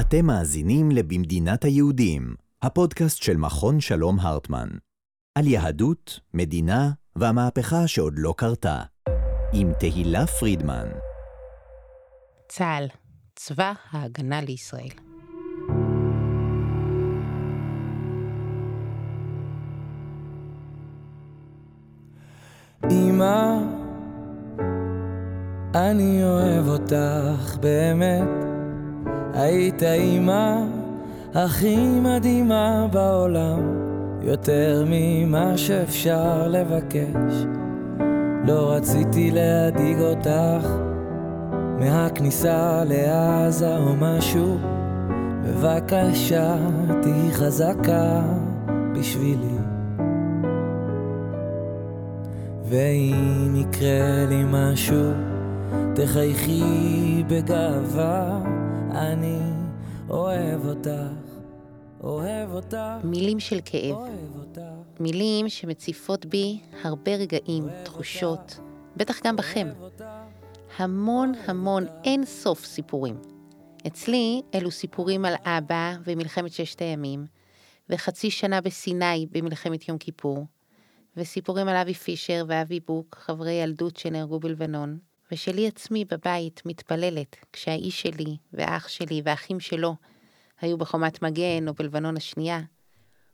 אתם מאזינים ל"במדינת היהודים", הפודקאסט של מכון שלום הרטמן. על יהדות, מדינה והמהפכה שעוד לא קרתה. עם תהילה פרידמן. צה"ל, צבא ההגנה לישראל. אמא, אני אוהב אותך באמת. היית אמא הכי מדהימה בעולם, יותר ממה שאפשר לבקש. לא רציתי להדאיג אותך מהכניסה לעזה או משהו. בבקשה, תהי חזקה בשבילי. ואם יקרה לי משהו, תחייכי בגאווה, אני אוהב אותך, אוהב אותך. מילים של כאב. מילים שמציפות בי הרבה רגעים, תחושות, בטח גם בכם. המון המון אין סוף סיפורים. אצלי אלו סיפורים על אבא ומלחמת ששת הימים, וחצי שנה בסיני במלחמת יום כיפור, וסיפורים על אבי פישר ואבי בוק, חברי ילדות שנהרגו בלבנון, ושלי עצמי בבית מתפללת כשהאיש שלי ואח שלי ואחים שלו היו בחומת מגן או בלבנון השנייה.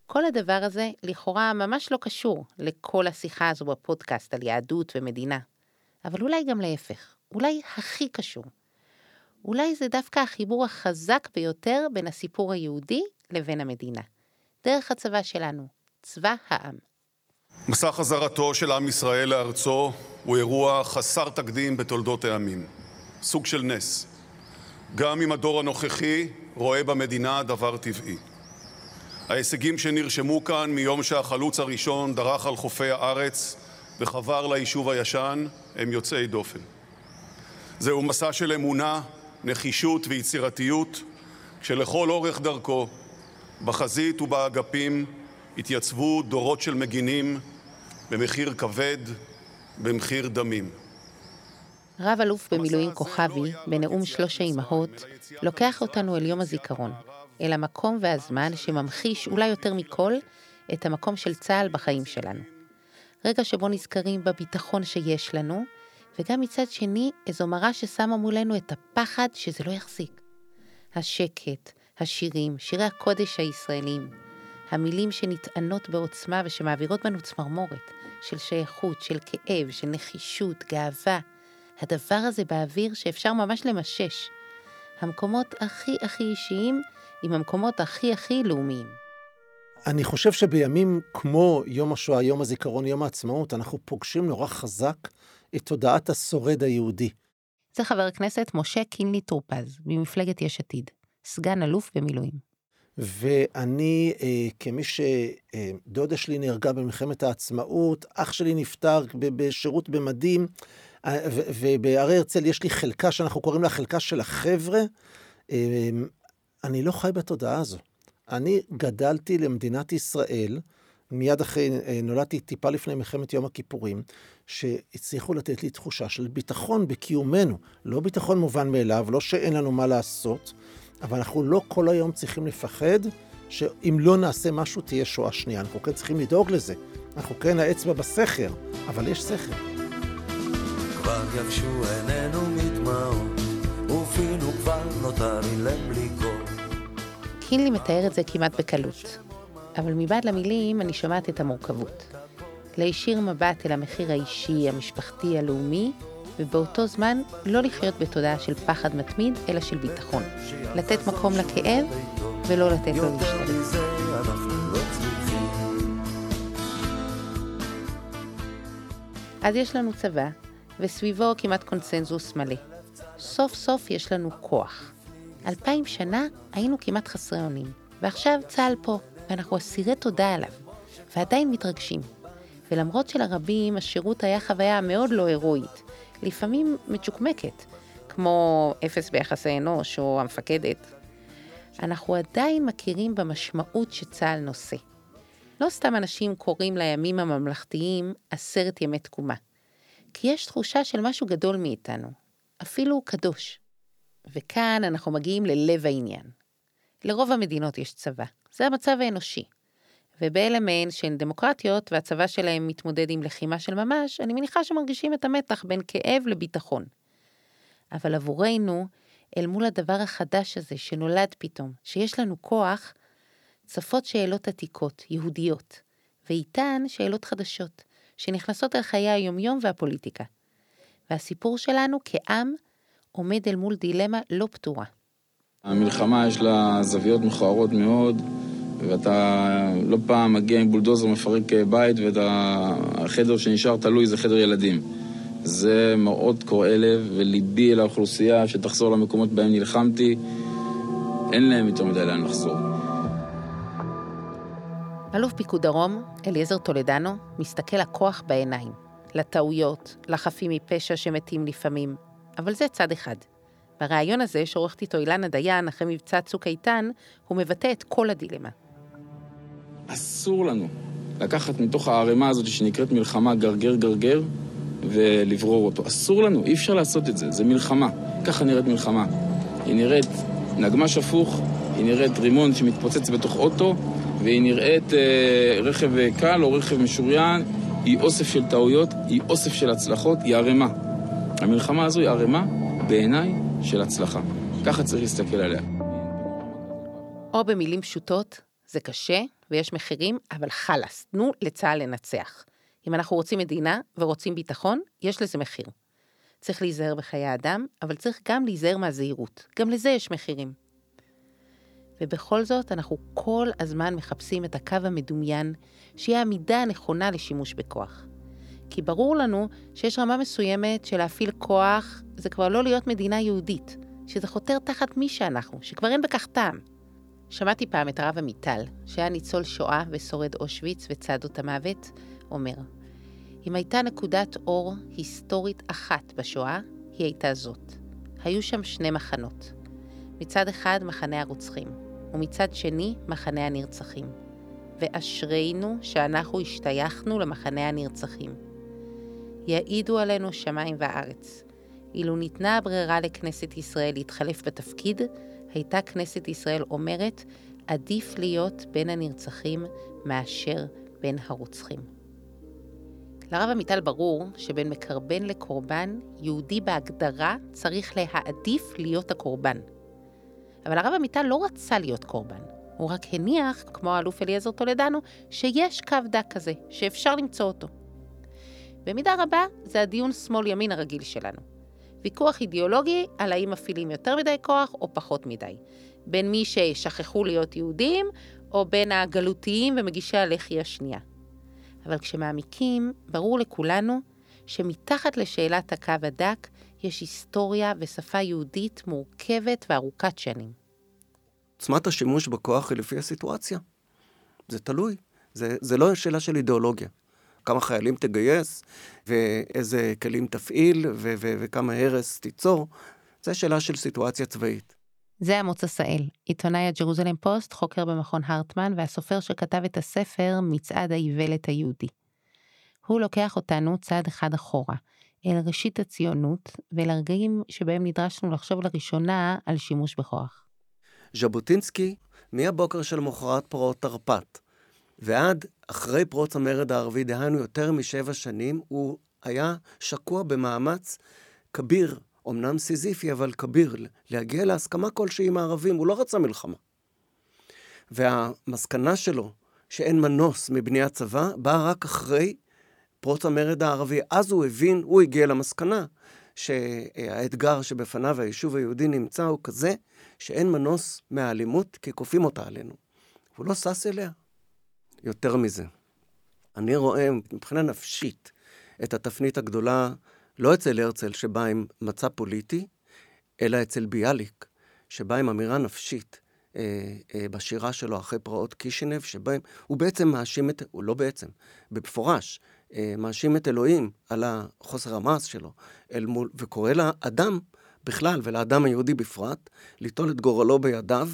כל הדבר הזה לכאורה ממש לא קשור לכל השיחה הזו בפודקאסט על יהדות ומדינה. אבל אולי גם להפך, אולי הכי קשור. אולי זה דווקא החיבור החזק ביותר בין הסיפור היהודי לבין המדינה. דרך הצבא שלנו, צבא העם. מסע חזרתו של עם ישראל לארצו הוא אירוע חסר תקדים בתולדות העמים, סוג של נס. גם אם הדור הנוכחי רואה במדינה דבר טבעי. ההישגים שנרשמו כאן מיום שהחלוץ הראשון דרך על חופי הארץ וחבר ליישוב הישן הם יוצאי דופן. זהו מסע של אמונה, נחישות ויצירתיות, כשלכל אורך דרכו, בחזית ובאגפים, התייצבו דורות של מגינים במחיר כבד, במחיר דמים. רב אלוף במילואים כוכבי, בנאום שלוש האימהות, לוקח אותנו אל יום הזיכרון, אל המקום והזמן שממחיש אולי יותר מכל את המקום של צה"ל בחיים שלנו. רגע שבו נזכרים בביטחון שיש לנו, וגם מצד שני, איזו מראה ששמה מולנו את הפחד שזה לא יחזיק. השקט, השירים, שירי הקודש הישראלים, המילים שנטענות בעוצמה ושמעבירות בנו צמרמורת, של שייכות, של כאב, של נחישות, גאווה. הדבר הזה באוויר שאפשר ממש למשש. המקומות הכי הכי אישיים עם המקומות הכי הכי לאומיים. אני חושב שבימים כמו יום השואה, יום הזיכרון, יום העצמאות, אנחנו פוגשים נורא חזק את תודעת השורד היהודי. זה חבר הכנסת משה קינלי טורפז, ממפלגת יש עתיד, סגן אלוף במילואים. ואני, אה, כמי שדודה שלי נהרגה במלחמת העצמאות, אח שלי נפטר בשירות במדים, אה, ובהרי הרצל יש לי חלקה שאנחנו קוראים לה חלקה של החבר'ה. אה, אני לא חי בתודעה הזו. אני גדלתי למדינת ישראל, מיד אחרי, אה, נולדתי טיפה לפני מלחמת יום הכיפורים, שהצליחו לתת לי תחושה של ביטחון בקיומנו. לא ביטחון מובן מאליו, לא שאין לנו מה לעשות, אבל אנחנו לא כל היום צריכים לפחד שאם לא נעשה משהו תהיה שואה שנייה. אנחנו כן צריכים לדאוג לזה. אנחנו כן האצבע בסכר, אבל יש סכר. כבר יבשו עינינו מדמעות, ופינו כבר נותר אילם בלי קול. קינלי מתאר את זה כמעט בקלות. אבל מבעד למילים אני שומעת את המורכבות. להישיר מבט אל המחיר האישי, המשפחתי, הלאומי, ובאותו זמן לא לחיות בתודעה של פחד מתמיד, אלא של ביטחון. לתת מקום לכאב ולא לתת לו להשתלט. לא. אז יש לנו צבא, וסביבו כמעט קונצנזוס מלא. סוף סוף יש לנו כוח. אלפיים שנה היינו כמעט חסרי אונים, ועכשיו צה"ל פה, ואנחנו אסירי תודה עליו, ועדיין מתרגשים. ולמרות שלרבים השירות היה חוויה מאוד לא הירואית, לפעמים מצ'וקמקת, כמו אפס ביחסי אנוש או המפקדת, אנחנו עדיין מכירים במשמעות שצה"ל נושא. לא סתם אנשים קוראים לימים הממלכתיים עשרת ימי תקומה, כי יש תחושה של משהו גדול מאיתנו, אפילו קדוש. וכאן אנחנו מגיעים ללב העניין, לרוב המדינות יש צבא. זה המצב האנושי. ובאלה מהן שהן דמוקרטיות והצבא שלהן מתמודד עם לחימה של ממש, אני מניחה שמרגישים את המתח בין כאב לביטחון. אבל עבורנו, אל מול הדבר החדש הזה שנולד פתאום, שיש לנו כוח, צפות שאלות עתיקות, יהודיות, ואיתן שאלות חדשות, שנכנסות אל חיי היומיום והפוליטיקה. והסיפור שלנו כעם עומד אל מול דילמה לא פתורה. המלחמה יש לה זוויות מכוערות מאוד, ואתה לא פעם מגיע עם בולדוזר מפרק בית, והחדר שנשאר תלוי זה חדר ילדים. זה מאוד קורע לב, וליבי אל האוכלוסייה שתחזור למקומות בהם נלחמתי, אין להם יותר מדי לאן לחזור. אלוף פיקוד דרום, אליעזר טולדנו, מסתכל לכוח בעיניים, לטעויות, לחפים מפשע שמתים לפעמים, אבל זה צד אחד. בריאיון הזה, שעורכת איתו אילנה דיין, אחרי מבצע צוק איתן, הוא מבטא את כל הדילמה. אסור לנו לקחת מתוך הערימה הזאת שנקראת מלחמה גרגר גרגר ולברור אותו. אסור לנו, אי אפשר לעשות את זה, זה מלחמה. ככה נראית מלחמה. היא נראית נגמש הפוך, היא נראית רימון שמתפוצץ בתוך אוטו, והיא נראית אה, רכב קל או רכב משוריין, היא אוסף של טעויות, היא אוסף של הצלחות, היא ערימה. המלחמה הזו היא ערימה, בעיניי, של הצלחה. ככה צריך להסתכל עליה. או במילים פשוטות, זה קשה ויש מחירים, אבל חלאס, תנו לצה"ל לנצח. אם אנחנו רוצים מדינה ורוצים ביטחון, יש לזה מחיר. צריך להיזהר בחיי האדם, אבל צריך גם להיזהר מהזהירות. גם לזה יש מחירים. ובכל זאת, אנחנו כל הזמן מחפשים את הקו המדומיין, שיהיה המידה הנכונה לשימוש בכוח. כי ברור לנו שיש רמה מסוימת של להפעיל כוח, זה כבר לא להיות מדינה יהודית, שזה חותר תחת מי שאנחנו, שכבר אין בכך טעם. שמעתי פעם את הרב עמיטל, שהיה ניצול שואה ושורד אושוויץ וצעדות המוות, אומר, אם הייתה נקודת אור היסטורית אחת בשואה, היא הייתה זאת. היו שם שני מחנות. מצד אחד מחנה הרוצחים, ומצד שני מחנה הנרצחים. ואשרינו שאנחנו השתייכנו למחנה הנרצחים. יעידו עלינו שמיים וארץ. אילו ניתנה הברירה לכנסת ישראל להתחלף בתפקיד, הייתה כנסת ישראל אומרת, עדיף להיות בין הנרצחים מאשר בין הרוצחים. לרב עמיטל ברור שבין מקרבן לקורבן, יהודי בהגדרה צריך להעדיף להיות הקורבן. אבל הרב עמיטל לא רצה להיות קורבן, הוא רק הניח, כמו האלוף אליעזר טולדנו, שיש קו דק כזה, שאפשר למצוא אותו. במידה רבה זה הדיון שמאל-ימין הרגיל שלנו. ויכוח אידיאולוגי על האם מפעילים יותר מדי כוח או פחות מדי. בין מי ששכחו להיות יהודים, או בין הגלותיים ומגישי הלחי השנייה. אבל כשמעמיקים, ברור לכולנו שמתחת לשאלת הקו הדק יש היסטוריה ושפה יהודית מורכבת וארוכת שנים. עוצמת השימוש בכוח היא לפי הסיטואציה. זה תלוי. זה, זה לא שאלה של אידיאולוגיה. כמה חיילים תגייס, ואיזה כלים תפעיל, ו- ו- וכמה הרס תיצור, זה שאלה של סיטואציה צבאית. זה עמוץ עשאל, עיתונאי הג'רוזלם פוסט, חוקר במכון הרטמן, והסופר שכתב את הספר מצעד האיוולת היהודי. הוא לוקח אותנו צעד אחד אחורה, אל ראשית הציונות, ואל הרגעים שבהם נדרשנו לחשוב לראשונה על שימוש בכוח. ז'בוטינסקי, מהבוקר של מחרת פרעות תרפ"ט, ועד אחרי פרוץ המרד הערבי, דהיינו יותר משבע שנים, הוא היה שקוע במאמץ כביר, אמנם סיזיפי, אבל כביר, להגיע להסכמה כלשהי עם הערבים. הוא לא רצה מלחמה. והמסקנה שלו, שאין מנוס מבניית צבא, באה רק אחרי פרוץ המרד הערבי. אז הוא הבין, הוא הגיע למסקנה, שהאתגר שבפניו היישוב היהודי נמצא הוא כזה, שאין מנוס מהאלימות, כי כופים אותה עלינו. הוא לא שש אליה. יותר מזה, אני רואה מבחינה נפשית את התפנית הגדולה לא אצל הרצל שבא עם מצע פוליטי, אלא אצל ביאליק, שבא עם אמירה נפשית אה, אה, בשירה שלו אחרי פרעות קישינב, שבהם הוא בעצם מאשים את, הוא לא בעצם, במפורש, אה, מאשים את אלוהים על החוסר המעש שלו, אל מול, וקורא לאדם בכלל ולאדם היהודי בפרט, ליטול את גורלו בידיו,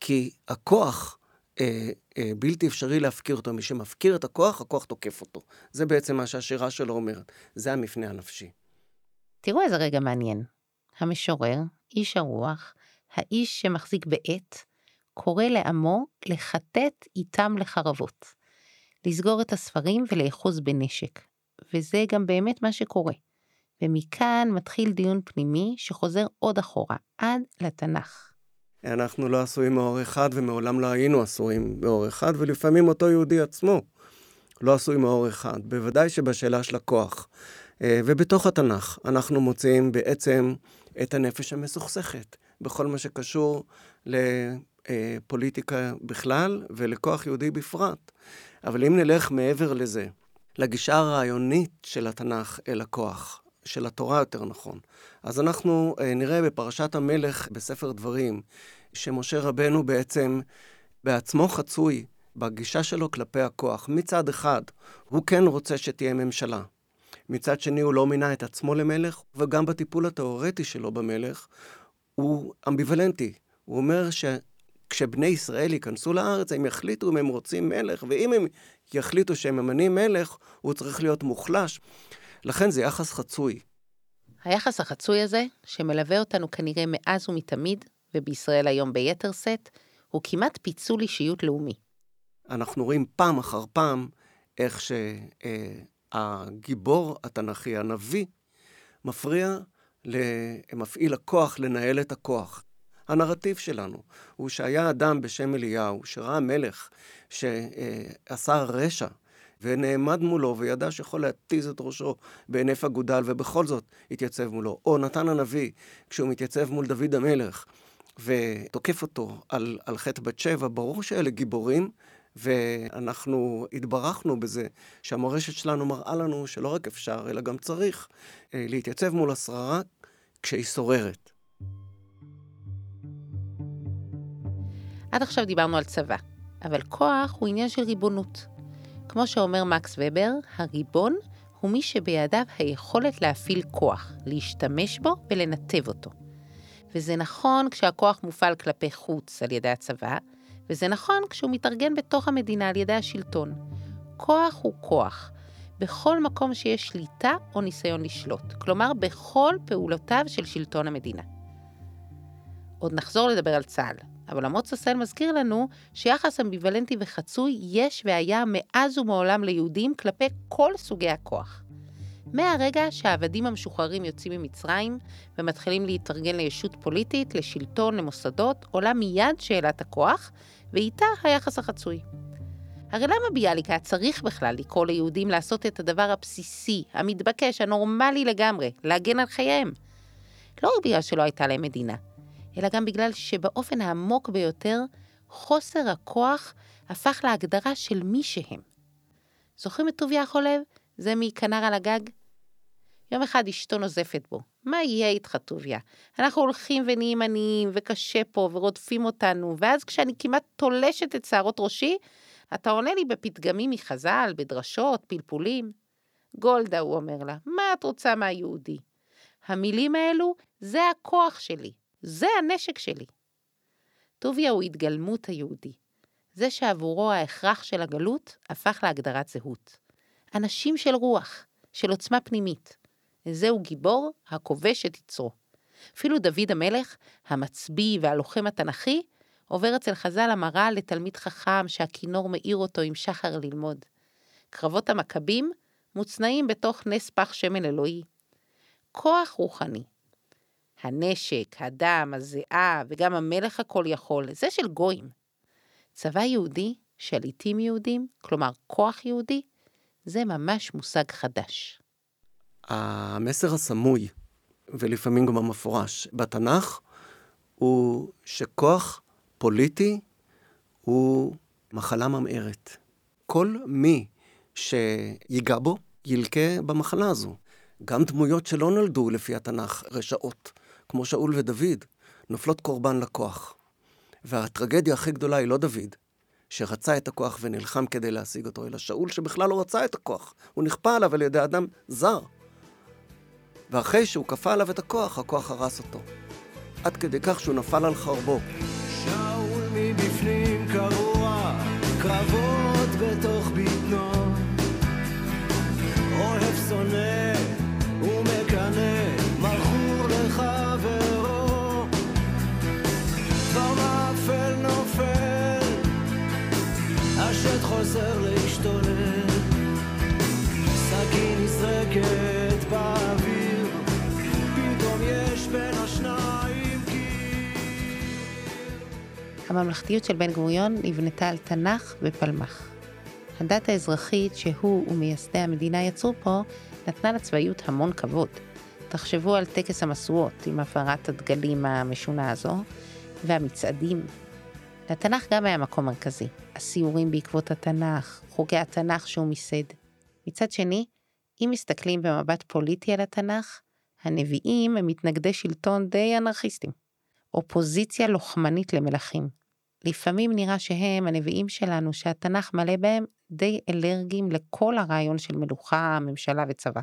כי הכוח אה, אה, בלתי אפשרי להפקיר אותו. מי שמפקיר את הכוח, הכוח תוקף אותו. זה בעצם מה שהשירה שלו אומרת. זה המפנה הנפשי. תראו איזה רגע מעניין. המשורר, איש הרוח, האיש שמחזיק בעט, קורא לעמו לחטט איתם לחרבות, לסגור את הספרים ולאחוז בנשק, וזה גם באמת מה שקורה. ומכאן מתחיל דיון פנימי שחוזר עוד אחורה, עד לתנ"ך. אנחנו לא עשויים מאור אחד ומעולם לא היינו עשויים מאור אחד, ולפעמים אותו יהודי עצמו לא עשוי מאור אחד. בוודאי שבשאלה של הכוח. אה, ובתוך התנ"ך אנחנו מוצאים בעצם את הנפש המסוכסכת, בכל מה שקשור לפוליטיקה בכלל ולכוח יהודי בפרט. אבל אם נלך מעבר לזה, לגישה הרעיונית של התנ"ך אל הכוח, של התורה יותר נכון, אז אנחנו אה, נראה בפרשת המלך בספר דברים, שמשה רבנו בעצם בעצמו חצוי בגישה שלו כלפי הכוח. מצד אחד, הוא כן רוצה שתהיה ממשלה. מצד שני, הוא לא מינה את עצמו למלך, וגם בטיפול התאורטי שלו במלך, הוא אמביוולנטי. הוא אומר שכשבני ישראל ייכנסו לארץ, הם יחליטו אם הם רוצים מלך, ואם הם יחליטו שהם ממנים מלך, הוא צריך להיות מוחלש. לכן זה יחס חצוי. היחס החצוי הזה, שמלווה אותנו כנראה מאז ומתמיד, ובישראל היום ביתר שאת, הוא כמעט פיצול אישיות לאומי. אנחנו רואים פעם אחר פעם איך שהגיבור התנ"כי, הנביא, מפריע למפעיל הכוח לנהל את הכוח. הנרטיב שלנו הוא שהיה אדם בשם אליהו, שראה מלך שעשה רשע, ונעמד מולו וידע שיכול להתיז את ראשו בהינף אגודל, ובכל זאת התייצב מולו. או נתן הנביא, כשהוא מתייצב מול דוד המלך, ותוקף אותו על, על חטא בת שבע, ברור שאלה גיבורים, ואנחנו התברכנו בזה שהמורשת שלנו מראה לנו שלא רק אפשר, אלא גם צריך אה, להתייצב מול השררה כשהיא שוררת. עד עכשיו דיברנו על צבא, אבל כוח הוא עניין של ריבונות. כמו שאומר מקס ובר, הריבון הוא מי שבידיו היכולת להפעיל כוח, להשתמש בו ולנתב אותו. וזה נכון כשהכוח מופעל כלפי חוץ על ידי הצבא, וזה נכון כשהוא מתארגן בתוך המדינה על ידי השלטון. כוח הוא כוח, בכל מקום שיש שליטה או ניסיון לשלוט, כלומר בכל פעולותיו של שלטון המדינה. עוד נחזור לדבר על צה"ל, אבל אמוץ עשהאל מזכיר לנו שיחס אמביוולנטי וחצוי יש והיה מאז ומעולם ליהודים כלפי כל סוגי הכוח. מהרגע שהעבדים המשוחררים יוצאים ממצרים ומתחילים להתארגן לישות פוליטית, לשלטון, למוסדות, עולה מיד שאלת הכוח, ואיתה היחס החצוי. הרי למה ביאליק היה צריך בכלל לקרוא ליהודים לעשות את הדבר הבסיסי, המתבקש, הנורמלי לגמרי, להגן על חייהם? לא רק בגלל שלא הייתה להם מדינה, אלא גם בגלל שבאופן העמוק ביותר, חוסר הכוח הפך להגדרה של מי שהם. זוכרים את טוביה החולב? זה מכנר על הגג? יום אחד אשתו נוזפת בו. מה יהיה איתך, טוביה? אנחנו הולכים ונהיים עניים, וקשה פה, ורודפים אותנו, ואז כשאני כמעט תולשת את שערות ראשי, אתה עונה לי בפתגמים מחז"ל, בדרשות, פלפולים. גולדה, הוא אומר לה, מה את רוצה מהיהודי? המילים האלו, זה הכוח שלי, זה הנשק שלי. טוביה הוא התגלמות היהודי. זה שעבורו ההכרח של הגלות הפך להגדרת זהות. אנשים של רוח, של עוצמה פנימית. זהו גיבור הכובש את יצרו. אפילו דוד המלך, המצביא והלוחם התנ"כי, עובר אצל חז"ל המראה לתלמיד חכם שהכינור מאיר אותו עם שחר ללמוד. קרבות המכבים מוצנעים בתוך נס פח שמן אלוהי. כוח רוחני. הנשק, הדם, הזיעה וגם המלך הכל יכול, זה של גויים. צבא יהודי, שליטים יהודים, כלומר כוח יהודי, זה ממש מושג חדש. המסר הסמוי, ולפעמים גם המפורש, בתנ"ך, הוא שכוח פוליטי הוא מחלה ממארת. כל מי שיגע בו, ילקה במחלה הזו. גם דמויות שלא נולדו לפי התנ"ך רשעות, כמו שאול ודוד, נופלות קורבן לכוח. והטרגדיה הכי גדולה היא לא דוד, שרצה את הכוח ונלחם כדי להשיג אותו, אלא שאול שבכלל לא רצה את הכוח. הוא נכפה עליו על ידי אדם זר. ואחרי שהוא כפה עליו את הכוח, הכוח הרס אותו. עד כדי כך שהוא נפל על חרבו. שאול מבפנים קרוע, קרבות בתוך בטנו. אוהב שונא עוזר להשתולל. סכין נזרקת באוויר, פתאום יש בין השניים הממלכתיות של בן גוריון נבנתה על תנ"ך ופלמ"ח. הדת האזרחית שהוא ומייסדי המדינה יצרו פה, נתנה לצבאיות המון כבוד. תחשבו על טקס המשואות עם הפרת הדגלים המשונה הזו, והמצעדים. לתנ"ך גם היה מקום מרכזי. הסיורים בעקבות התנ"ך, חוגי התנ"ך שהוא מיסד. מצד שני, אם מסתכלים במבט פוליטי על התנ"ך, הנביאים הם מתנגדי שלטון די אנרכיסטים. אופוזיציה לוחמנית למלכים. לפעמים נראה שהם, הנביאים שלנו, שהתנ"ך מלא בהם, די אלרגיים לכל הרעיון של מלוכה, ממשלה וצבא.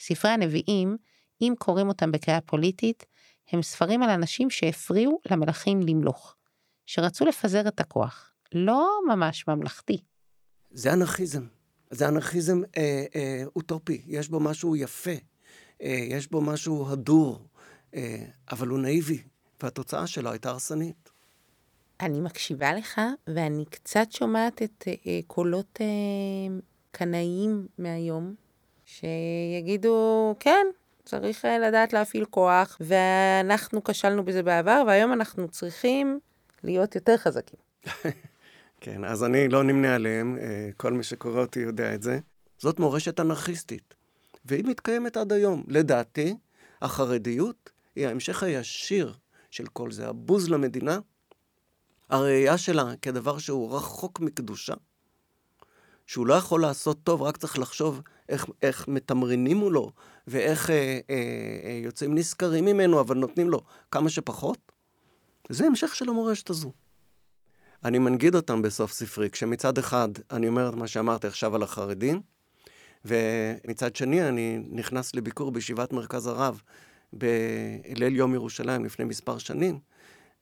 ספרי הנביאים, אם קוראים אותם בקריאה פוליטית, הם ספרים על אנשים שהפריעו למלכים למלוך, שרצו לפזר את הכוח, לא ממש ממלכתי. זה אנרכיזם. זה אנרכיזם אה, אה, אוטופי, יש בו משהו יפה, אה, יש בו משהו הדור, אה, אבל הוא נאיבי, והתוצאה שלו הייתה הרסנית. אני מקשיבה לך, ואני קצת שומעת את אה, קולות אה, קנאיים מהיום, שיגידו, כן, צריך אה, לדעת להפעיל כוח, ואנחנו כשלנו בזה בעבר, והיום אנחנו צריכים להיות יותר חזקים. כן, אז אני לא נמנה עליהם, אה, כל מי שקורא אותי יודע את זה. זאת מורשת אנרכיסטית, והיא מתקיימת עד היום. לדעתי, החרדיות היא ההמשך הישיר של כל זה. הבוז למדינה, הראייה שלה כדבר שהוא רחוק מקדושה, שהוא לא יכול לעשות טוב, רק צריך לחשוב איך, איך מתמרנים מולו, ואיך אה, אה, אה, יוצאים נשכרים ממנו, אבל נותנים לו כמה שפחות, זה המשך של המורשת הזו. אני מנגיד אותם בסוף ספרי, כשמצד אחד אני אומר את מה שאמרתי עכשיו על החרדים, ומצד שני אני נכנס לביקור בישיבת מרכז הרב בליל יום ירושלים לפני מספר שנים,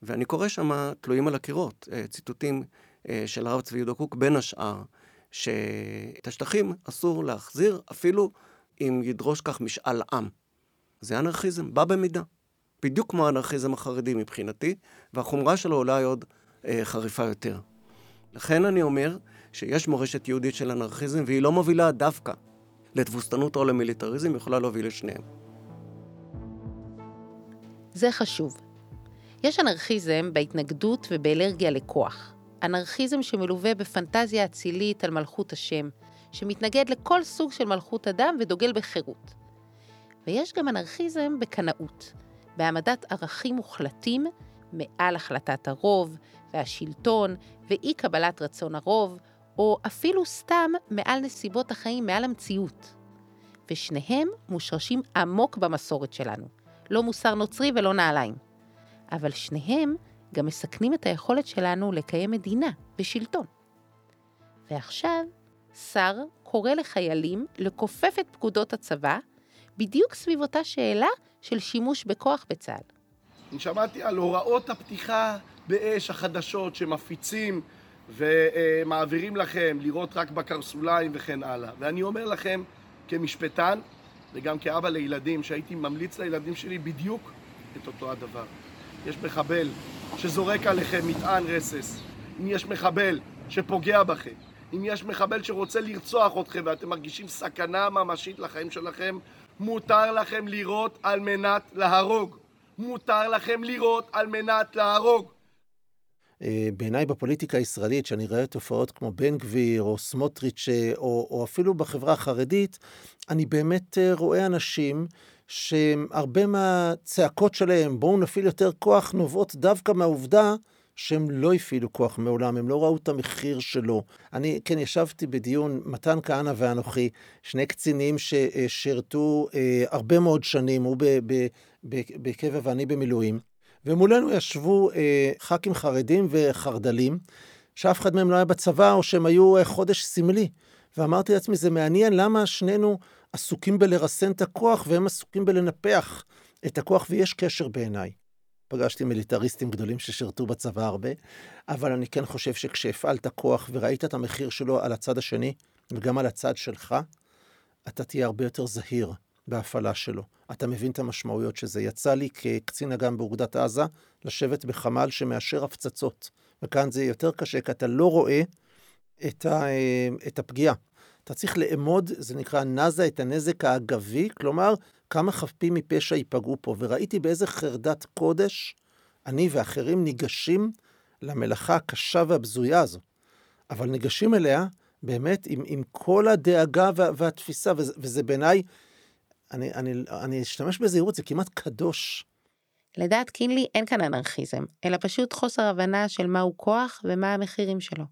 ואני קורא שם תלויים על הקירות, אה, ציטוטים אה, של הרב צבי יהודה קוק, בין השאר, שאת השטחים אסור להחזיר, אפילו אם ידרוש כך משאל עם. זה אנרכיזם, בא במידה. בדיוק כמו האנרכיזם החרדי מבחינתי, והחומרה שלו אולי עוד אה, חריפה יותר. לכן אני אומר שיש מורשת יהודית של אנרכיזם, והיא לא מובילה דווקא לתבוסתנות או למיליטריזם, היא יכולה להוביל לשניהם. זה חשוב. יש אנרכיזם בהתנגדות ובאלרגיה לכוח. אנרכיזם שמלווה בפנטזיה אצילית על מלכות השם, שמתנגד לכל סוג של מלכות אדם ודוגל בחירות. ויש גם אנרכיזם בקנאות, בהעמדת ערכים מוחלטים מעל החלטת הרוב והשלטון ואי קבלת רצון הרוב, או אפילו סתם מעל נסיבות החיים, מעל המציאות. ושניהם מושרשים עמוק במסורת שלנו, לא מוסר נוצרי ולא נעליים. אבל שניהם גם מסכנים את היכולת שלנו לקיים מדינה בשלטון. ועכשיו, שר קורא לחיילים לכופף את פקודות הצבא, בדיוק סביב אותה שאלה של שימוש בכוח בצה"ל. אני שמעתי על הוראות הפתיחה באש החדשות שמפיצים ומעבירים לכם לראות רק בקרסוליים וכן הלאה. ואני אומר לכם, כמשפטן וגם כאבא לילדים, שהייתי ממליץ לילדים שלי בדיוק את אותו הדבר. יש מחבל שזורק עליכם מטען רסס, אם יש מחבל שפוגע בכם, אם יש מחבל שרוצה לרצוח אתכם ואתם מרגישים סכנה ממשית לחיים שלכם, מותר לכם לירות על מנת להרוג. מותר לכם לירות על מנת להרוג. אה, בעיניי בפוליטיקה הישראלית, שאני רואה תופעות כמו בן גביר או סמוטריץ' אה, או, או אפילו בחברה החרדית, אני באמת אה, רואה אנשים שהרבה מהצעקות שלהם, בואו נפעיל יותר כוח, נובעות דווקא מהעובדה שהם לא הפעילו כוח מעולם, הם לא ראו את המחיר שלו. אני, כן, ישבתי בדיון, מתן כהנא ואנוכי, שני קצינים ששירתו אה, הרבה מאוד שנים, הוא בקבע ואני במילואים, ומולנו ישבו אה, ח"כים חרדים וחרד"לים, שאף אחד מהם לא היה בצבא, או שהם היו אה, חודש סמלי. ואמרתי לעצמי, זה מעניין למה שנינו עסוקים בלרסן את הכוח, והם עסוקים בלנפח את הכוח, ויש קשר בעיניי. פגשתי מיליטריסטים גדולים ששירתו בצבא הרבה, אבל אני כן חושב שכשהפעלת כוח וראית את המחיר שלו על הצד השני, וגם על הצד שלך, אתה תהיה הרבה יותר זהיר בהפעלה שלו. אתה מבין את המשמעויות שזה. יצא לי כקצין אג"ם באוגדת עזה לשבת בחמ"ל שמאשר הפצצות. וכאן זה יותר קשה, כי אתה לא רואה את, ה, את הפגיעה. אתה צריך לאמוד, זה נקרא נזה, את הנזק האגבי, כלומר, כמה חפים מפשע ייפגעו פה. וראיתי באיזה חרדת קודש אני ואחרים ניגשים למלאכה הקשה והבזויה הזו. אבל ניגשים אליה באמת עם, עם כל הדאגה וה, והתפיסה, וזה, וזה בעיניי, אני, אני, אני אשתמש בזהירות, זה כמעט קדוש. לדעת קינלי אין כאן אנרכיזם, אלא פשוט חוסר הבנה של מהו כוח ומה המחירים שלו.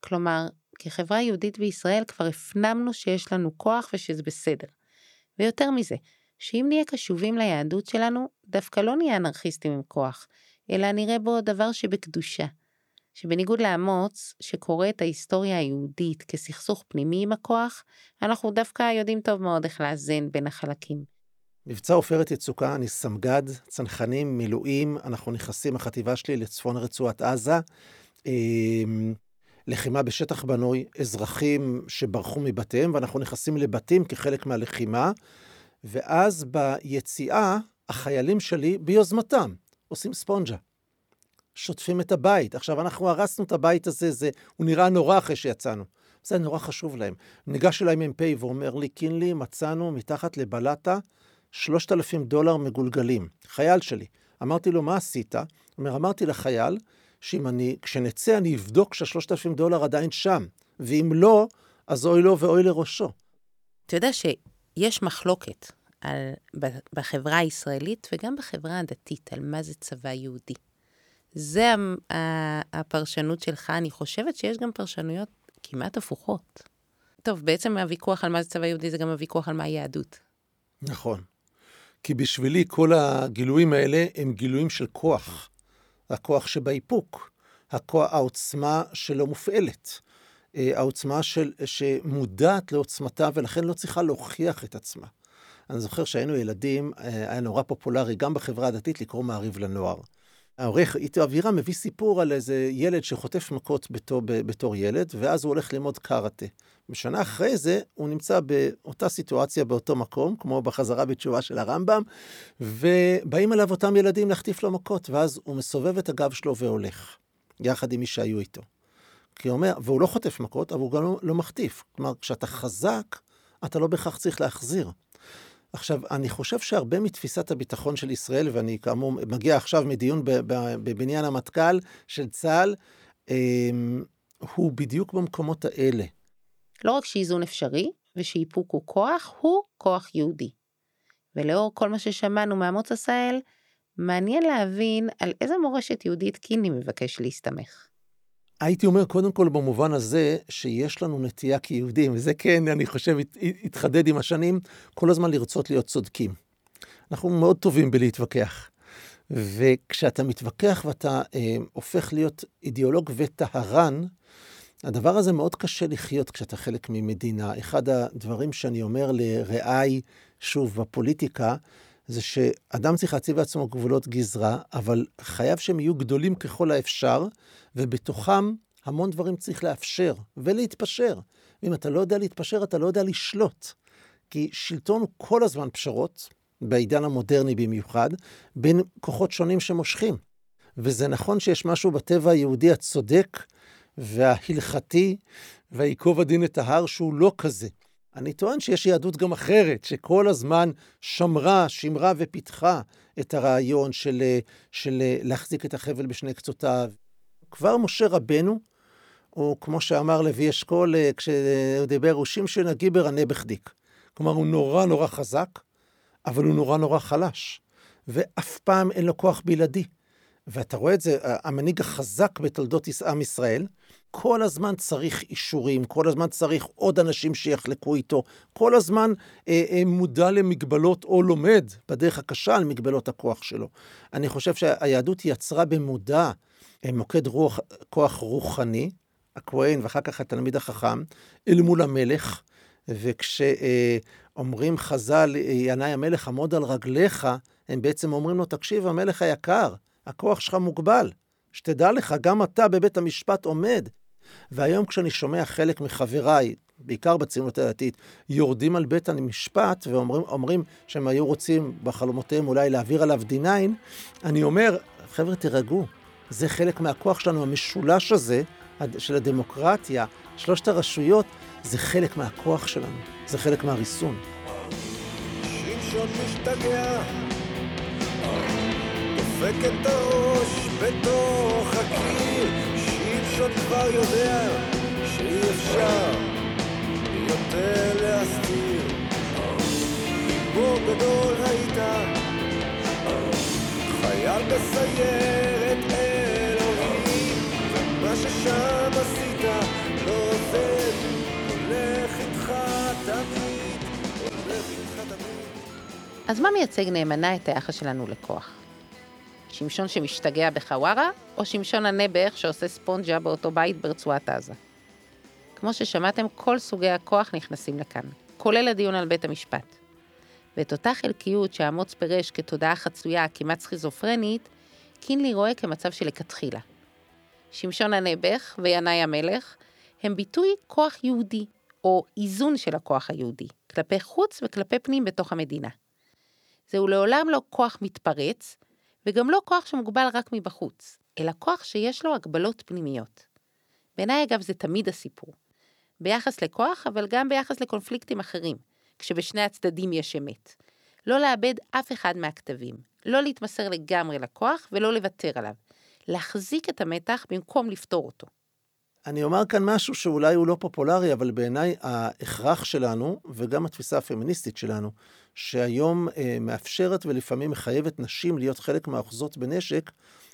כלומר, כחברה יהודית בישראל כבר הפנמנו שיש לנו כוח ושזה בסדר. ויותר מזה, שאם נהיה קשובים ליהדות שלנו, דווקא לא נהיה אנרכיסטים עם כוח, אלא נראה בו דבר שבקדושה. שבניגוד לאמוץ, שקורא את ההיסטוריה היהודית כסכסוך פנימי עם הכוח, אנחנו דווקא יודעים טוב מאוד איך לאזן בין החלקים. מבצע עופרת יצוקה, אני סמג"ד, צנחנים, מילואים, אנחנו נכנסים, החטיבה שלי, לצפון רצועת עזה. אמ, לחימה בשטח בנוי, אזרחים שברחו מבתיהם, ואנחנו נכנסים לבתים כחלק מהלחימה, ואז ביציאה, החיילים שלי, ביוזמתם, עושים ספונג'ה. שוטפים את הבית. עכשיו, אנחנו הרסנו את הבית הזה, זה, הוא נראה נורא אחרי שיצאנו. זה נורא חשוב להם. ניגש אליי מ"פ ואומר לי, קינלי, מצאנו מתחת לבלטה 3,000 דולר מגולגלים. חייל שלי. אמרתי לו, מה עשית? הוא אומר, אמרתי לחייל, שאם אני, כשנצא אני אבדוק שה-3,000 דולר עדיין שם, ואם לא, אז אוי לו ואוי לראשו. אתה יודע שיש מחלוקת על, בחברה הישראלית וגם בחברה הדתית על מה זה צבא יהודי. זה הפרשנות שלך, אני חושבת שיש גם פרשנויות כמעט הפוכות. טוב, בעצם הוויכוח על מה זה צבא יהודי זה גם הוויכוח על מה יהדות. נכון. כי בשבילי כל הגילויים האלה הם גילויים של כוח. הכוח שבאיפוק, הכוח, העוצמה שלא מופעלת, העוצמה של, שמודעת לעוצמתה ולכן לא צריכה להוכיח את עצמה. אני זוכר שהיינו ילדים, אה, היה נורא פופולרי גם בחברה הדתית לקרוא מעריב לנוער. העורך איתו אבירם מביא סיפור על איזה ילד שחוטף מכות בתור, בתור ילד, ואז הוא הולך ללמוד קארטה. בשנה אחרי זה הוא נמצא באותה סיטואציה באותו מקום, כמו בחזרה בתשובה של הרמב"ם, ובאים אליו אותם ילדים להחטיף לו מכות, ואז הוא מסובב את הגב שלו והולך, יחד עם מי שהיו איתו. כי הוא אומר, והוא לא חוטף מכות, אבל הוא גם לא, לא מחטיף. כלומר, כשאתה חזק, אתה לא בהכרח צריך להחזיר. עכשיו, אני חושב שהרבה מתפיסת הביטחון של ישראל, ואני כאמור מגיע עכשיו מדיון בבניין המטכ"ל של צה"ל, אמ, הוא בדיוק במקומות האלה. לא רק שאיזון אפשרי, ושאיפוק הוא כוח, הוא כוח יהודי. ולאור כל מה ששמענו מאמוץ עשהאל, מעניין להבין על איזה מורשת יהודית קינלי מבקש להסתמך. הייתי אומר, קודם כל, במובן הזה, שיש לנו נטייה כיהודים, וזה כן, אני חושב, התחדד עם השנים, כל הזמן לרצות להיות צודקים. אנחנו מאוד טובים בלהתווכח. וכשאתה מתווכח ואתה אה, הופך להיות אידיאולוג וטהרן, הדבר הזה מאוד קשה לחיות כשאתה חלק ממדינה. אחד הדברים שאני אומר לרעיי, שוב, בפוליטיקה, זה שאדם צריך להציב לעצמו גבולות גזרה, אבל חייב שהם יהיו גדולים ככל האפשר, ובתוכם המון דברים צריך לאפשר ולהתפשר. ואם אתה לא יודע להתפשר, אתה לא יודע לשלוט. כי שלטון הוא כל הזמן פשרות, בעידן המודרני במיוחד, בין כוחות שונים שמושכים. וזה נכון שיש משהו בטבע היהודי הצודק וההלכתי והייקוב הדין את ההר שהוא לא כזה. אני טוען שיש יהדות גם אחרת, שכל הזמן שמרה, שמרה ופיתחה את הרעיון של, של להחזיק את החבל בשני קצותיו. כבר משה רבנו, או כמו שאמר לוי אשכול כשהוא דיבר, הוא שמשון הגיבר ענה בחדיק. כלומר, הוא נורא נורא חזק, אבל הוא נורא נורא חלש, ואף פעם אין לו כוח בלעדי. ואתה רואה את זה, המנהיג החזק בתולדות עם ישראל, כל הזמן צריך אישורים, כל הזמן צריך עוד אנשים שיחלקו איתו, כל הזמן אה, אה, מודע למגבלות או לומד בדרך הקשה על מגבלות הכוח שלו. אני חושב שהיהדות יצרה במודע אה, מוקד רוח, כוח רוחני, הכהן ואחר כך התלמיד החכם, אל מול המלך, וכשאומרים אה, חז"ל, ינאי המלך עמוד על רגליך, הם בעצם אומרים לו, תקשיב, המלך היקר, הכוח שלך מוגבל. שתדע לך, גם אתה בבית המשפט עומד. והיום כשאני שומע חלק מחבריי, בעיקר בציונות הדתית, יורדים על בית המשפט ואומרים שהם היו רוצים בחלומותיהם אולי להעביר עליו D9, אני אומר, חבר'ה, תירגעו. זה חלק מהכוח שלנו, המשולש הזה של הדמוקרטיה, שלושת הרשויות זה חלק מהכוח שלנו, זה חלק מהריסון. דופק את הראש בתוך הקיר, שמשון כבר יודע שאי אפשר יותר להסתיר. גיבור גדול היית, חייל בסיירת אלוהים, ומה ששם עשית לא עוזב, הולך איתך תמיד, הולך איתך תמיד. אז מה מייצג נאמנה את היחס שלנו לכוח? שמשון שמשתגע בחווארה, או שמשון הנעבך שעושה ספונג'ה באותו בית ברצועת עזה? כמו ששמעתם, כל סוגי הכוח נכנסים לכאן, כולל הדיון על בית המשפט. ואת אותה חלקיות שאמוץ פירש כתודעה חצויה כמעט סכיזופרנית, קינלי רואה כמצב שלכתחילה. שמשון הנעבך וינאי המלך הם ביטוי כוח יהודי, או איזון של הכוח היהודי, כלפי חוץ וכלפי פנים בתוך המדינה. זהו לעולם לא כוח מתפרץ, וגם לא כוח שמוגבל רק מבחוץ, אלא כוח שיש לו הגבלות פנימיות. בעיניי אגב זה תמיד הסיפור. ביחס לכוח, אבל גם ביחס לקונפליקטים אחרים, כשבשני הצדדים יש אמת. לא לאבד אף אחד מהכתבים, לא להתמסר לגמרי לכוח ולא לוותר עליו. להחזיק את המתח במקום לפתור אותו. אני אומר כאן משהו שאולי הוא לא פופולרי, אבל בעיניי ההכרח שלנו, וגם התפיסה הפמיניסטית שלנו, שהיום אה, מאפשרת ולפעמים מחייבת נשים להיות חלק מהאוחזות בנשק,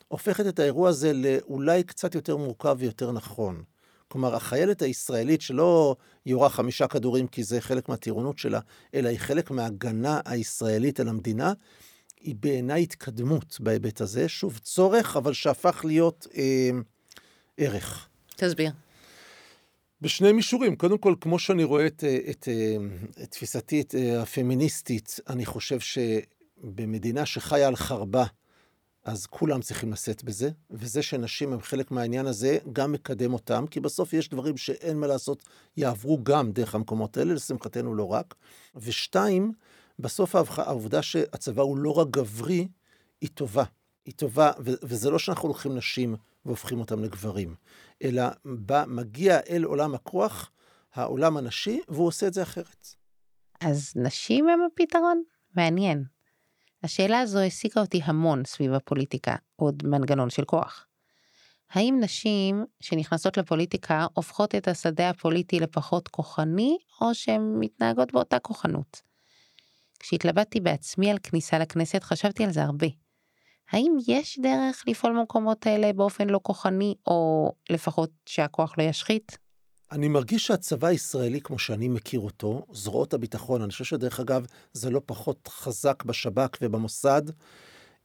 הופכת את האירוע הזה לאולי קצת יותר מורכב ויותר נכון. כלומר, החיילת הישראלית שלא יורה חמישה כדורים כי זה חלק מהטירונות שלה, אלא היא חלק מההגנה הישראלית על המדינה, היא בעיניי התקדמות בהיבט הזה. שוב, צורך, אבל שהפך להיות אה, ערך. תסביר. בשני מישורים. קודם כל, כמו שאני רואה את, את, את תפיסתי את הפמיניסטית, אני חושב שבמדינה שחיה על חרבה, אז כולם צריכים לשאת בזה, וזה שנשים הם חלק מהעניין הזה, גם מקדם אותם, כי בסוף יש דברים שאין מה לעשות, יעברו גם דרך המקומות האלה, לשמחתנו לא רק. ושתיים, בסוף העובדה שהצבא הוא לא רק גברי, היא טובה. היא טובה, וזה לא שאנחנו לוקחים נשים והופכים אותם לגברים, אלא בא, מגיע אל עולם הכוח, העולם הנשי, והוא עושה את זה אחרת. אז נשים הם הפתרון? מעניין. השאלה הזו העסיקה אותי המון סביב הפוליטיקה, עוד מנגנון של כוח. האם נשים שנכנסות לפוליטיקה הופכות את השדה הפוליטי לפחות כוחני, או שהן מתנהגות באותה כוחנות? כשהתלבטתי בעצמי על כניסה לכנסת חשבתי על זה הרבה. האם יש דרך לפעול במקומות האלה באופן לא כוחני, או לפחות שהכוח לא ישחית? אני מרגיש שהצבא הישראלי, כמו שאני מכיר אותו, זרועות הביטחון, אני חושב שדרך אגב, זה לא פחות חזק בשב"כ ובמוסד,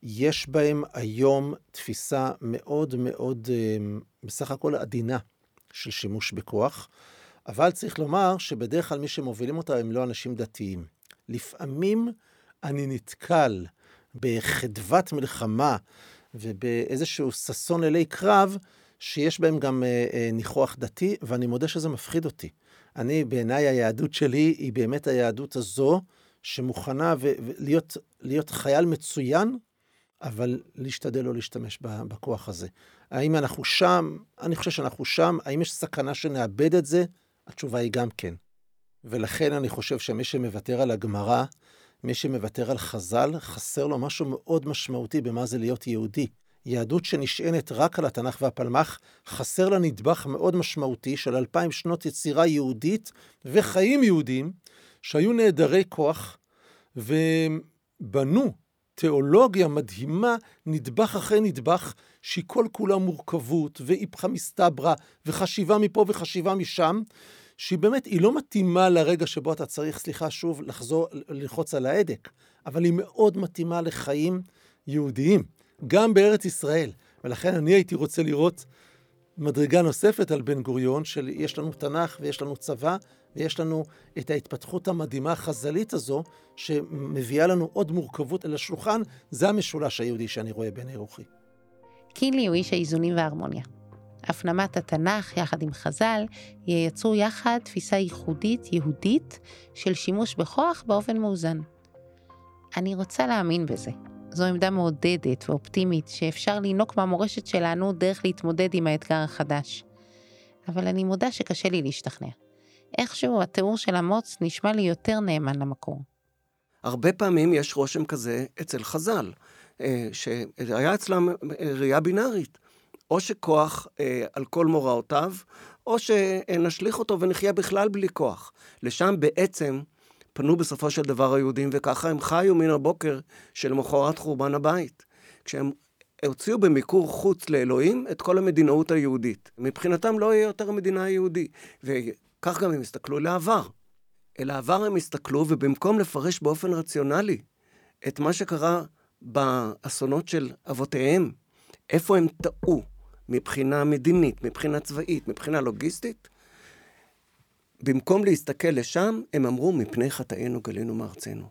יש בהם היום תפיסה מאוד מאוד, אה, בסך הכל עדינה, של שימוש בכוח, אבל צריך לומר שבדרך כלל מי שמובילים אותה הם לא אנשים דתיים. לפעמים אני נתקל בחדוות מלחמה ובאיזשהו ששון אלי קרב, שיש בהם גם אה, אה, ניחוח דתי, ואני מודה שזה מפחיד אותי. אני, בעיניי היהדות שלי היא באמת היהדות הזו, שמוכנה ולהיות להיות חייל מצוין, אבל להשתדל לא להשתמש בכוח הזה. האם אנחנו שם? אני חושב שאנחנו שם. האם יש סכנה שנאבד את זה? התשובה היא גם כן. ולכן אני חושב שמי שמוותר על הגמרא, מי שמוותר על חז"ל, חסר לו משהו מאוד משמעותי במה זה להיות יהודי. יהדות שנשענת רק על התנ"ך והפלמ"ח, חסר לה נדבך מאוד משמעותי של אלפיים שנות יצירה יהודית וחיים יהודיים, שהיו נעדרי כוח, ובנו תיאולוגיה מדהימה, נדבך אחרי נדבך, שהיא כל כולה מורכבות, ואיפכא מסתברא, וחשיבה מפה וחשיבה משם, שהיא באמת, היא לא מתאימה לרגע שבו אתה צריך, סליחה, שוב, לחזור, ללחוץ על ההדק, אבל היא מאוד מתאימה לחיים יהודיים, גם בארץ ישראל. ולכן אני הייתי רוצה לראות מדרגה נוספת על בן גוריון, של יש לנו תנ"ך ויש לנו צבא, ויש לנו את ההתפתחות המדהימה החז"לית הזו, שמביאה לנו עוד מורכבות אל השולחן, זה המשולש היהודי שאני רואה בעיני רוחי. קינלי הוא איש האיזונים וההרמוניה. הפנמת התנ"ך יחד עם חז"ל ייצרו יחד תפיסה ייחודית יהודית של שימוש בכוח באופן מאוזן. אני רוצה להאמין בזה. זו עמדה מעודדת ואופטימית שאפשר לינוק מהמורשת שלנו דרך להתמודד עם האתגר החדש. אבל אני מודה שקשה לי להשתכנע. איכשהו התיאור של אמוץ נשמע לי יותר נאמן למקור. הרבה פעמים יש רושם כזה אצל חז"ל, אה, שהיה אצלם אה, ראייה בינארית. או שכוח אה, על כל מוראותיו, או שנשליך אותו ונחיה בכלל בלי כוח. לשם בעצם פנו בסופו של דבר היהודים, וככה הם חיו מן הבוקר של מחרת חורבן הבית. כשהם הוציאו במיקור חוץ לאלוהים את כל המדינאות היהודית. מבחינתם לא יהיה יותר מדינה יהודית. וכך גם הם הסתכלו לעבר. אל העבר הם הסתכלו, ובמקום לפרש באופן רציונלי את מה שקרה באסונות של אבותיהם, איפה הם טעו מבחינה מדינית, מבחינה צבאית, מבחינה לוגיסטית, במקום להסתכל לשם, הם אמרו, מפני חטאינו גלינו מארצנו.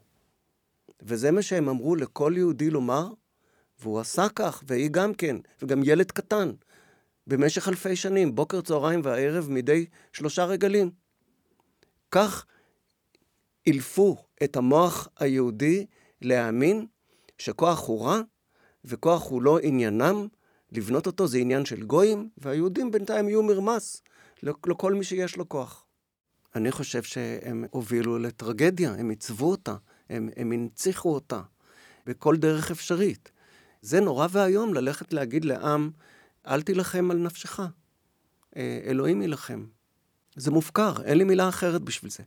וזה מה שהם אמרו לכל יהודי לומר, והוא עשה כך, והיא גם כן, וגם ילד קטן, במשך אלפי שנים, בוקר, צהריים וערב, מדי שלושה רגלים. כך אילפו את המוח היהודי להאמין שכוח הוא רע, וכוח הוא לא עניינם, לבנות אותו זה עניין של גויים, והיהודים בינתיים יהיו מרמס לכל מי שיש לו כוח. אני חושב שהם הובילו לטרגדיה, הם עיצבו אותה, הם, הם הנציחו אותה בכל דרך אפשרית. זה נורא ואיום ללכת להגיד לעם, אל תילחם על נפשך, אה, אלוהים יילחם. זה מופקר, אין לי מילה אחרת בשביל זה.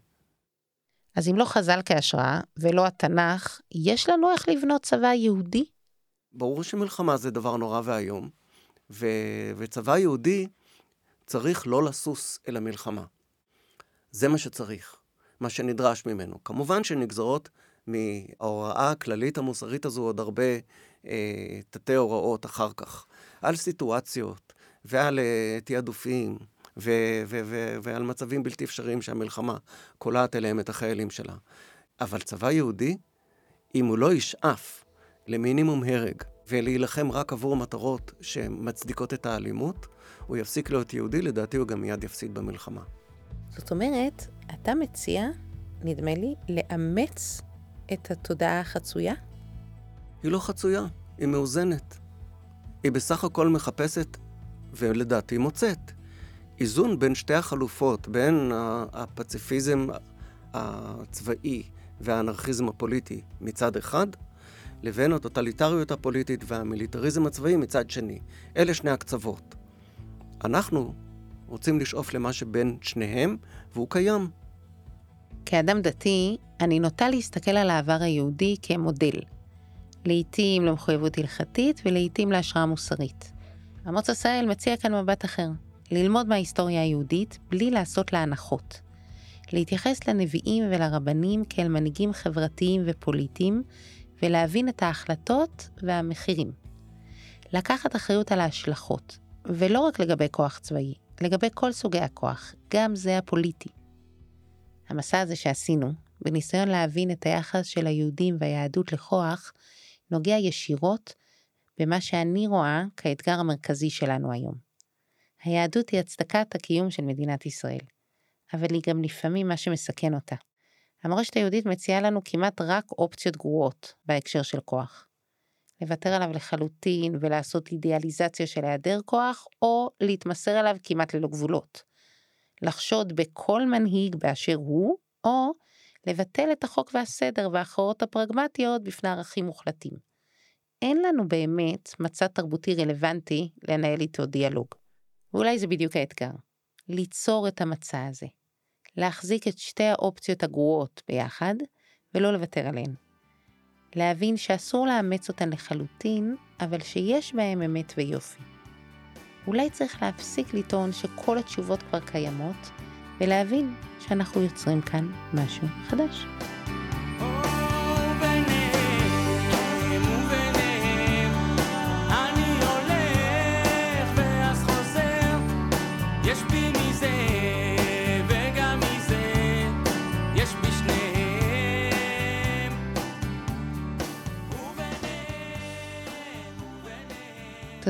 אז אם לא חז"ל כהשראה ולא התנ"ך, יש לנו איך לבנות צבא יהודי? ברור שמלחמה זה דבר נורא ואיום, ו... וצבא יהודי צריך לא לסוס אל המלחמה. זה מה שצריך, מה שנדרש ממנו. כמובן שנגזרות מההוראה הכללית המוסרית הזו עוד הרבה אה, תתי הוראות אחר כך, על סיטואציות ועל אה, תעדופים ו- ו- ו- ועל מצבים בלתי אפשריים שהמלחמה קולעת אליהם את החיילים שלה. אבל צבא יהודי, אם הוא לא ישאף למינימום הרג ולהילחם רק עבור מטרות שמצדיקות את האלימות, הוא יפסיק להיות יהודי, לדעתי הוא גם מיד יפסיד במלחמה. זאת אומרת, אתה מציע, נדמה לי, לאמץ את התודעה החצויה? היא לא חצויה, היא מאוזנת. היא בסך הכל מחפשת, ולדעתי מוצאת, איזון בין שתי החלופות, בין הפציפיזם הצבאי והאנרכיזם הפוליטי מצד אחד, לבין הטוטליטריות הפוליטית והמיליטריזם הצבאי מצד שני. אלה שני הקצוות. אנחנו רוצים לשאוף למה שבין שניהם, והוא קיים. כאדם דתי, אני נוטה להסתכל על העבר היהודי כמודל. לעתים למחויבות הלכתית ולעתים להשראה מוסרית. אמוץ עשהאל מציע כאן מבט אחר, ללמוד מההיסטוריה היהודית בלי לעשות לה הנחות. להתייחס לנביאים ולרבנים כאל מנהיגים חברתיים ופוליטיים, ולהבין את ההחלטות והמחירים. לקחת אחריות על ההשלכות, ולא רק לגבי כוח צבאי, לגבי כל סוגי הכוח, גם זה הפוליטי. המסע הזה שעשינו, בניסיון להבין את היחס של היהודים והיהדות לכוח, נוגע ישירות במה שאני רואה כאתגר המרכזי שלנו היום. היהדות היא הצדקת הקיום של מדינת ישראל, אבל היא גם לפעמים מה שמסכן אותה. המורשת היהודית מציעה לנו כמעט רק אופציות גרועות בהקשר של כוח. לוותר עליו לחלוטין ולעשות אידיאליזציה של היעדר כוח, או להתמסר אליו כמעט ללא גבולות. לחשוד בכל מנהיג באשר הוא, או לבטל את החוק והסדר וההכרעות הפרגמטיות בפני ערכים מוחלטים. אין לנו באמת מצע תרבותי רלוונטי לנהל איתו דיאלוג. ואולי זה בדיוק האתגר. ליצור את המצע הזה. להחזיק את שתי האופציות הגרועות ביחד, ולא לוותר עליהן. להבין שאסור לאמץ אותן לחלוטין, אבל שיש בהן אמת ויופי. אולי צריך להפסיק לטעון שכל התשובות כבר קיימות, ולהבין שאנחנו יוצרים כאן משהו חדש.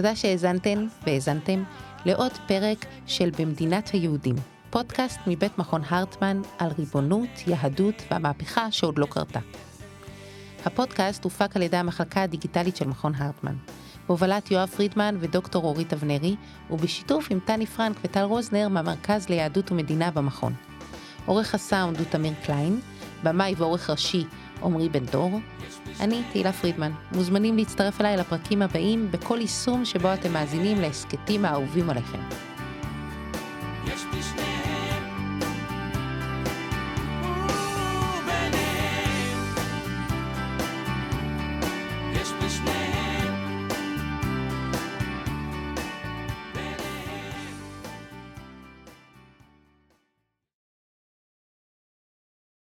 תודה שהאזנתן והאזנתם לעוד פרק של במדינת היהודים, פודקאסט מבית מכון הרטמן על ריבונות, יהדות והמהפכה שעוד לא קרתה. הפודקאסט הופק על ידי המחלקה הדיגיטלית של מכון הרטמן, בהובלת יואב פרידמן ודוקטור אורית אבנרי, ובשיתוף עם תני פרנק וטל רוזנר מהמרכז ליהדות ומדינה במכון. עורך הסאונד הוא תמיר קליין, במאי ועורך ראשי עמרי בן דור. אני תהילה פרידמן. מוזמנים להצטרף אליי לפרקים הבאים בכל יישום שבו אתם מאזינים להסכתים האהובים עליכם.